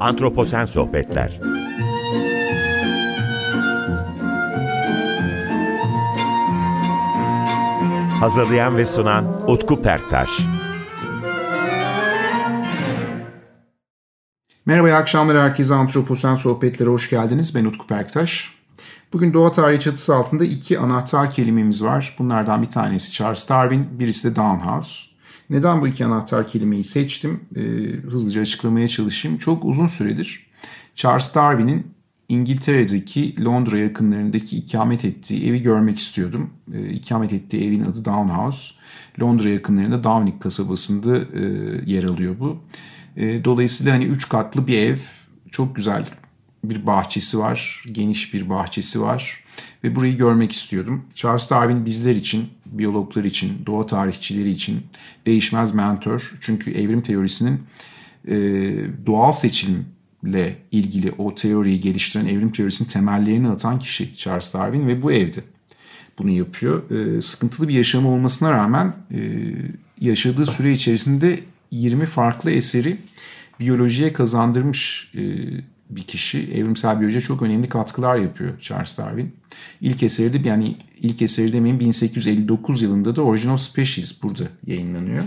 Antroposen Sohbetler Hazırlayan ve sunan Utku Perktaş Merhaba, iyi akşamlar herkese. Antroposen Sohbetlere hoş geldiniz. Ben Utku Perktaş. Bugün doğa tarihi çatısı altında iki anahtar kelimemiz var. Bunlardan bir tanesi Charles Darwin, birisi de Downhouse. Neden bu iki anahtar kelimeyi seçtim? Ee, hızlıca açıklamaya çalışayım. Çok uzun süredir Charles Darwin'in İngiltere'deki Londra yakınlarındaki ikamet ettiği evi görmek istiyordum. Ee, ikamet ettiği evin adı Downhouse. Londra yakınlarında Downing kasabasında e, yer alıyor bu. E, dolayısıyla hani üç katlı bir ev, çok güzel bir bahçesi var, geniş bir bahçesi var ve burayı görmek istiyordum. Charles Darwin bizler için, biyologlar için, doğa tarihçileri için değişmez mentor. Çünkü evrim teorisinin e, doğal seçimle ilgili o teoriyi geliştiren evrim teorisinin temellerini atan kişi Charles Darwin ve bu evde bunu yapıyor. E, sıkıntılı bir yaşamı olmasına rağmen e, yaşadığı süre içerisinde 20 farklı eseri biyolojiye kazandırmış e, bir kişi. Evrimsel biyolojiye çok önemli katkılar yapıyor Charles Darwin. İlk eseri de yani ilk eseri demeyin 1859 yılında da Origin of Species burada yayınlanıyor.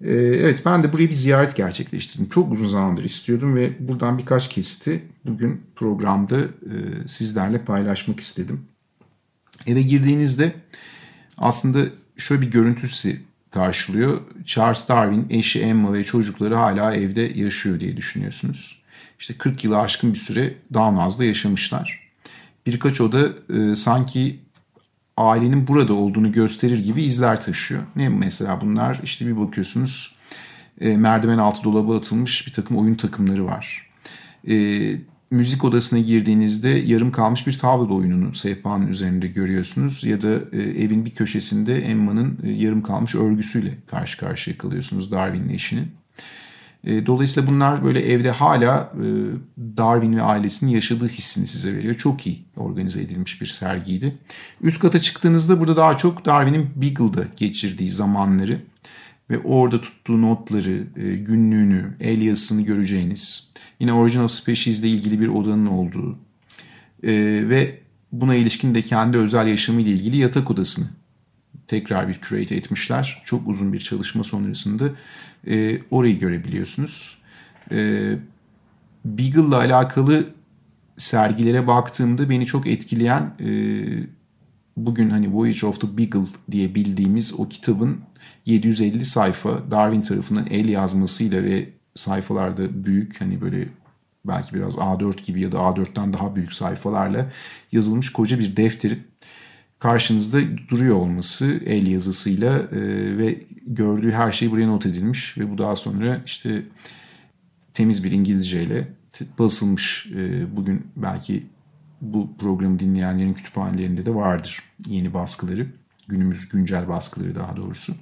E, evet ben de buraya bir ziyaret gerçekleştirdim. Çok uzun zamandır istiyordum ve buradan birkaç kesiti bugün programda e, sizlerle paylaşmak istedim. Eve girdiğinizde aslında şöyle bir görüntü sizi karşılıyor. Charles Darwin, eşi Emma ve çocukları hala evde yaşıyor diye düşünüyorsunuz. İşte 40 yılı aşkın bir süre Dalmaz'da yaşamışlar. Birkaç oda e, sanki ailenin burada olduğunu gösterir gibi izler taşıyor. Ne mesela bunlar? İşte bir bakıyorsunuz e, merdiven altı dolaba atılmış bir takım oyun takımları var. E, müzik odasına girdiğinizde yarım kalmış bir tavla oyununu sehpanın üzerinde görüyorsunuz. Ya da e, evin bir köşesinde Emma'nın e, yarım kalmış örgüsüyle karşı karşıya kalıyorsunuz Darwin'in eşinin. E, dolayısıyla bunlar böyle evde hala e, Darwin ve ailesinin yaşadığı hissini size veriyor. Çok iyi organize edilmiş bir sergiydi. Üst kata çıktığınızda burada daha çok Darwin'in Beagle'da geçirdiği zamanları ve orada tuttuğu notları, e, günlüğünü, el yazısını göreceğiniz. Yine Origin of Species ile ilgili bir odanın olduğu ve buna ilişkin de kendi özel yaşamı ile ilgili yatak odasını tekrar bir curate etmişler. Çok uzun bir çalışma sonrasında e, orayı görebiliyorsunuz. E, Beagle'la alakalı sergilere baktığımda beni çok etkileyen e, bugün hani Voyage of the Beagle diye bildiğimiz o kitabın 750 sayfa Darwin tarafından el yazmasıyla ve sayfalarda büyük hani böyle belki biraz A4 gibi ya da A4'ten daha büyük sayfalarla yazılmış koca bir defterin karşınızda duruyor olması el yazısıyla e, ve gördüğü her şey buraya not edilmiş ve bu daha sonra işte temiz bir İngilizceyle basılmış. E, bugün belki bu programı dinleyenlerin kütüphanelerinde de vardır yeni baskıları. Günümüz güncel baskıları daha doğrusu.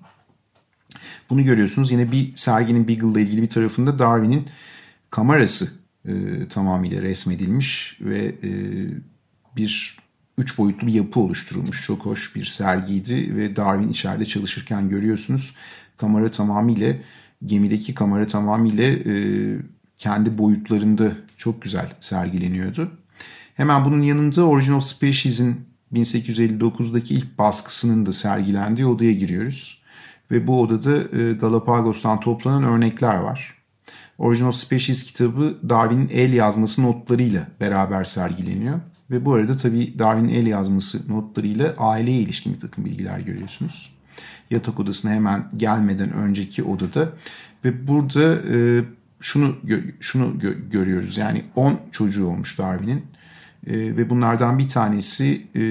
Bunu görüyorsunuz. Yine bir serginin Beagle ile ilgili bir tarafında Darwin'in kamerası e, tamamıyla resmedilmiş ve e, bir üç boyutlu bir yapı oluşturulmuş. Çok hoş bir sergiydi ve Darwin içeride çalışırken görüyorsunuz. Kamera tamamıyla gemideki kamera tamamıyla e, kendi boyutlarında çok güzel sergileniyordu. Hemen bunun yanında Origin Species'in 1859'daki ilk baskısının da sergilendiği odaya giriyoruz. Ve bu odada e, Galapagos'tan toplanan örnekler var. Origin Species kitabı Darwin'in el yazması notlarıyla beraber sergileniyor. Ve bu arada tabii Darwin'in el yazması notlarıyla aileye ilişkin bir takım bilgiler görüyorsunuz. Yatak odasına hemen gelmeden önceki odada ve burada e, şunu şunu gö- görüyoruz. Yani 10 çocuğu olmuş Darwin'in e, ve bunlardan bir tanesi e,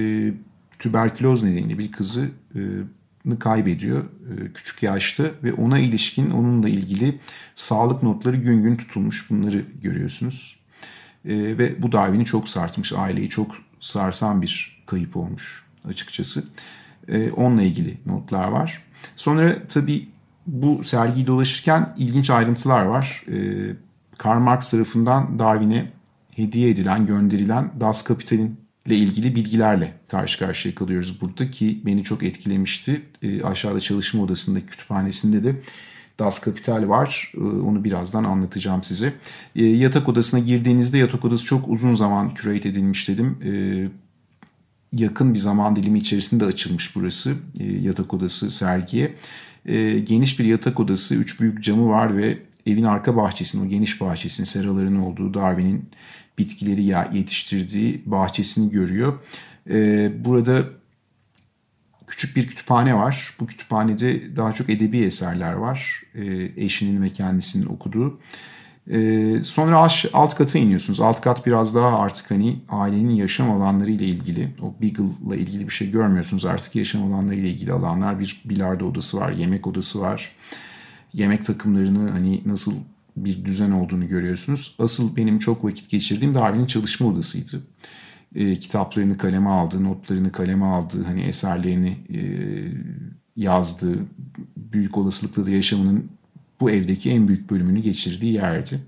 tüberküloz nedeniyle bir kızı e, kaybediyor e, küçük yaşta ve ona ilişkin onunla ilgili sağlık notları gün gün tutulmuş bunları görüyorsunuz. E, ve bu Darwin'i çok sartmış aileyi çok sarsan bir kayıp olmuş açıkçası. E, onunla ilgili notlar var. Sonra tabii bu sergiyi dolaşırken ilginç ayrıntılar var. Karl Marx tarafından Darwin'e hediye edilen, gönderilen Das Kapital'in ile ilgili bilgilerle karşı karşıya kalıyoruz burada ki beni çok etkilemişti. E, aşağıda çalışma odasında, kütüphanesinde de Das Kapital var. Ee, onu birazdan anlatacağım size. Ee, yatak odasına girdiğinizde yatak odası çok uzun zaman curate edilmiş dedim. Ee, yakın bir zaman dilimi içerisinde açılmış burası yatak odası sergiye. Geniş bir yatak odası, üç büyük camı var ve evin arka bahçesinin, o geniş bahçesinin, seraların olduğu Darwin'in bitkileri yetiştirdiği bahçesini görüyor. Burada küçük bir kütüphane var. Bu kütüphanede daha çok edebi eserler var. E, eşinin ve kendisinin okuduğu. E, sonra aş, alt kata iniyorsunuz. Alt kat biraz daha artık hani ailenin yaşam alanları ile ilgili. O Beagle'la ilgili bir şey görmüyorsunuz artık. Yaşam alanları ile ilgili alanlar. Bir bilardo odası var, yemek odası var. Yemek takımlarını hani nasıl bir düzen olduğunu görüyorsunuz. Asıl benim çok vakit geçirdiğim Darwin'in çalışma odasıydı e, kitaplarını kaleme aldı, notlarını kaleme aldı, hani eserlerini e, yazdı. Büyük olasılıkla da yaşamının bu evdeki en büyük bölümünü geçirdiği yerdi.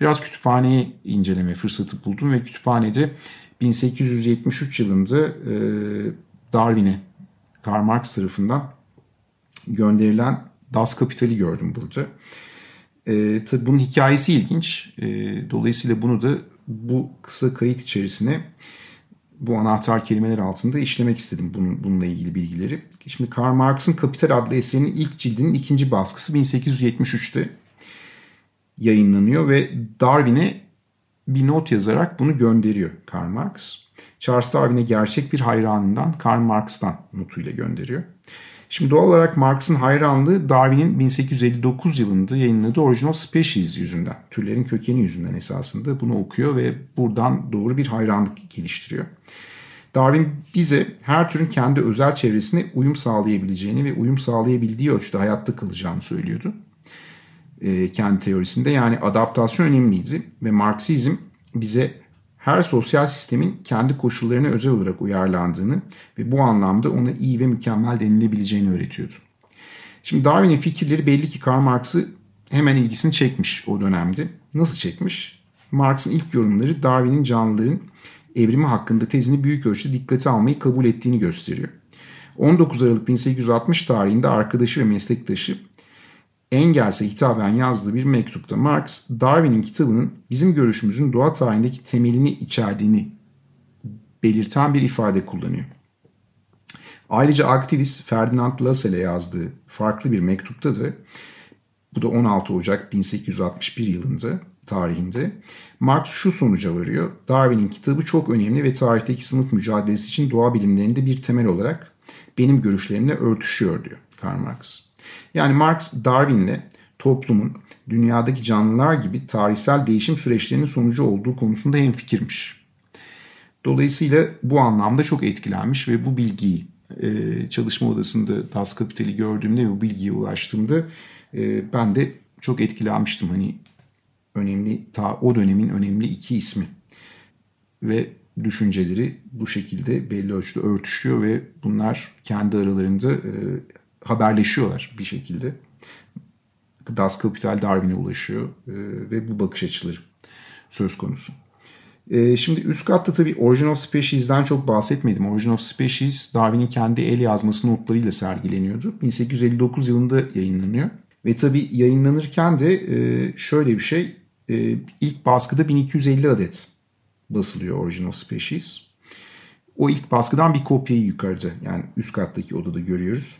Biraz kütüphaneyi inceleme fırsatı buldum ve kütüphanede 1873 yılında e, Darwin'e Karl Marx tarafından gönderilen Das Kapital'i gördüm burada. E, tabii bunun hikayesi ilginç. E, dolayısıyla bunu da bu kısa kayıt içerisine bu anahtar kelimeler altında işlemek istedim bunun, bununla ilgili bilgileri. Şimdi Karl Marx'ın Kapital adlı eserinin ilk cildinin ikinci baskısı 1873'te yayınlanıyor ve Darwin'e bir not yazarak bunu gönderiyor Karl Marx. Charles Darwin'e gerçek bir hayranından Karl Marx'tan notuyla gönderiyor. Şimdi doğal olarak Marx'ın hayranlığı Darwin'in 1859 yılında yayınladığı Original Species yüzünden, türlerin kökeni yüzünden esasında bunu okuyor ve buradan doğru bir hayranlık geliştiriyor. Darwin bize her türün kendi özel çevresine uyum sağlayabileceğini ve uyum sağlayabildiği ölçüde hayatta kalacağını söylüyordu. E, kendi teorisinde yani adaptasyon önemliydi ve Marksizm bize her sosyal sistemin kendi koşullarına özel olarak uyarlandığını ve bu anlamda ona iyi ve mükemmel denilebileceğini öğretiyordu. Şimdi Darwin'in fikirleri belli ki Karl Marx'ı hemen ilgisini çekmiş o dönemde. Nasıl çekmiş? Marx'ın ilk yorumları Darwin'in canlıların evrimi hakkında tezini büyük ölçüde dikkate almayı kabul ettiğini gösteriyor. 19 Aralık 1860 tarihinde arkadaşı ve meslektaşı Engels'e hitaben yazdığı bir mektupta Marx, Darwin'in kitabının bizim görüşümüzün doğa tarihindeki temelini içerdiğini belirten bir ifade kullanıyor. Ayrıca aktivist Ferdinand Lassalle yazdığı farklı bir mektupta da bu da 16 Ocak 1861 yılında tarihinde Marx şu sonuca varıyor. Darwin'in kitabı çok önemli ve tarihteki sınıf mücadelesi için doğa bilimlerinde bir temel olarak benim görüşlerimle örtüşüyor diyor Karl Marx. Yani Marx Darwin'le toplumun dünyadaki canlılar gibi tarihsel değişim süreçlerinin sonucu olduğu konusunda hemfikirmiş. Dolayısıyla bu anlamda çok etkilenmiş ve bu bilgiyi e, çalışma odasında Das Kapital'i gördüğümde ve bu bilgiye ulaştığımda e, ben de çok etkilenmiştim. Hani önemli ta o dönemin önemli iki ismi ve düşünceleri bu şekilde belli ölçüde örtüşüyor ve bunlar kendi aralarında e, haberleşiyorlar bir şekilde. Das Kapital Darwin'e ulaşıyor e, ve bu bakış açıları söz konusu. E, şimdi üst katta tabii Origin of Species'den çok bahsetmedim. Origin of Species Darwin'in kendi el yazması notlarıyla sergileniyordu. 1859 yılında yayınlanıyor. Ve tabii yayınlanırken de e, şöyle bir şey. İlk baskıda 1250 adet basılıyor Origin of Species. O ilk baskıdan bir kopyayı yukarıda yani üst kattaki odada görüyoruz.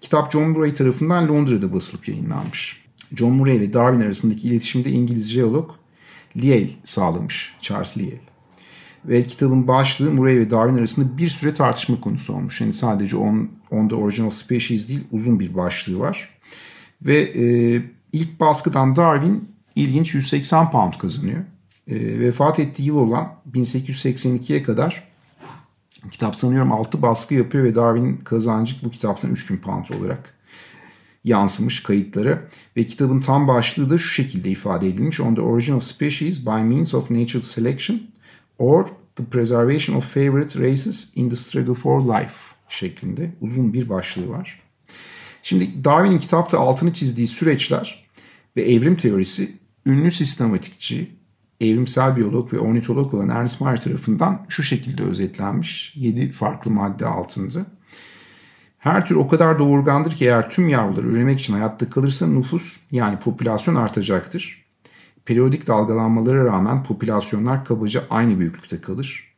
Kitap John Murray tarafından Londra'da basılıp yayınlanmış. John Murray ile Darwin arasındaki iletişimde İngiliz jeolog Lyell sağlamış. Charles Lyell. Ve kitabın başlığı Murray ve Darwin arasında bir süre tartışma konusu olmuş. Yani sadece on, on the Origin of Species değil uzun bir başlığı var. Ve e, ilk baskıdan Darwin ilginç 180 pound kazanıyor. E, vefat ettiği yıl olan 1882'ye kadar Kitap sanıyorum 6 baskı yapıyor ve Darwin'in kazancı bu kitaptan 3000 pound olarak yansımış kayıtları. Ve kitabın tam başlığı da şu şekilde ifade edilmiş. On the origin of species by means of natural selection or the preservation of favorite races in the struggle for life şeklinde uzun bir başlığı var. Şimdi Darwin'in kitapta altını çizdiği süreçler ve evrim teorisi ünlü sistematikçi evrimsel biyolog ve ornitolog olan Ernst Mayr tarafından şu şekilde özetlenmiş. 7 farklı madde altında. Her tür o kadar doğurgandır ki eğer tüm yavruları üremek için hayatta kalırsa nüfus yani popülasyon artacaktır. Periyodik dalgalanmalara rağmen popülasyonlar kabaca aynı büyüklükte kalır.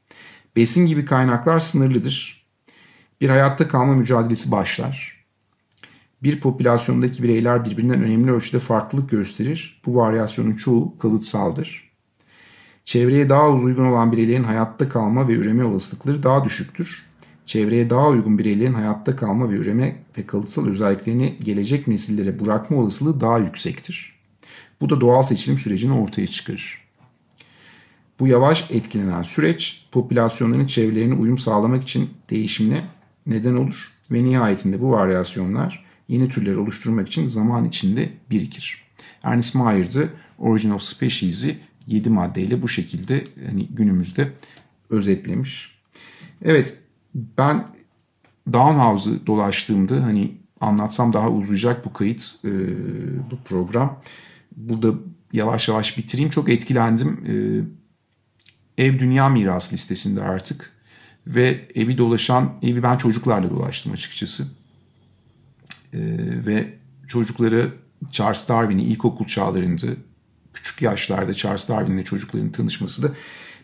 Besin gibi kaynaklar sınırlıdır. Bir hayatta kalma mücadelesi başlar. Bir popülasyondaki bireyler birbirinden önemli ölçüde farklılık gösterir. Bu varyasyonun çoğu kalıtsaldır. Çevreye daha uygun olan bireylerin hayatta kalma ve üreme olasılıkları daha düşüktür. Çevreye daha uygun bireylerin hayatta kalma ve üreme ve kalıtsal özelliklerini gelecek nesillere bırakma olasılığı daha yüksektir. Bu da doğal seçilim sürecini ortaya çıkarır. Bu yavaş etkilenen süreç popülasyonların çevrelerine uyum sağlamak için değişimine neden olur ve nihayetinde bu varyasyonlar yeni türler oluşturmak için zaman içinde birikir. Ernest Mayer'dı Origin of Species'i 7 maddeyle bu şekilde hani günümüzde özetlemiş. Evet ben Downhouse'ı dolaştığımda hani anlatsam daha uzayacak bu kayıt e, bu program. Burada yavaş yavaş bitireyim. Çok etkilendim. E, ev dünya miras listesinde artık. Ve evi dolaşan, evi ben çocuklarla dolaştım açıkçası. E, ve çocukları Charles Darwin'i ilkokul çağlarında küçük yaşlarda Charles Darwin'le çocukların tanışması da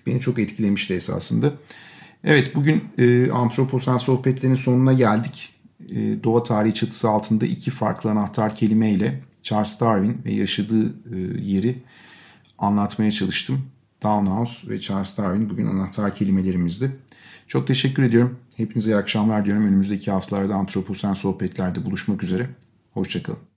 beni çok etkilemişti esasında. Evet bugün e, antroposen sohbetlerinin sonuna geldik. E, doğa tarihi çatısı altında iki farklı anahtar kelimeyle Charles Darwin ve yaşadığı e, yeri anlatmaya çalıştım. Downhouse ve Charles Darwin bugün anahtar kelimelerimizdi. Çok teşekkür ediyorum. Hepinize iyi akşamlar diyorum. Önümüzdeki haftalarda antroposen sohbetlerde buluşmak üzere. Hoşçakalın.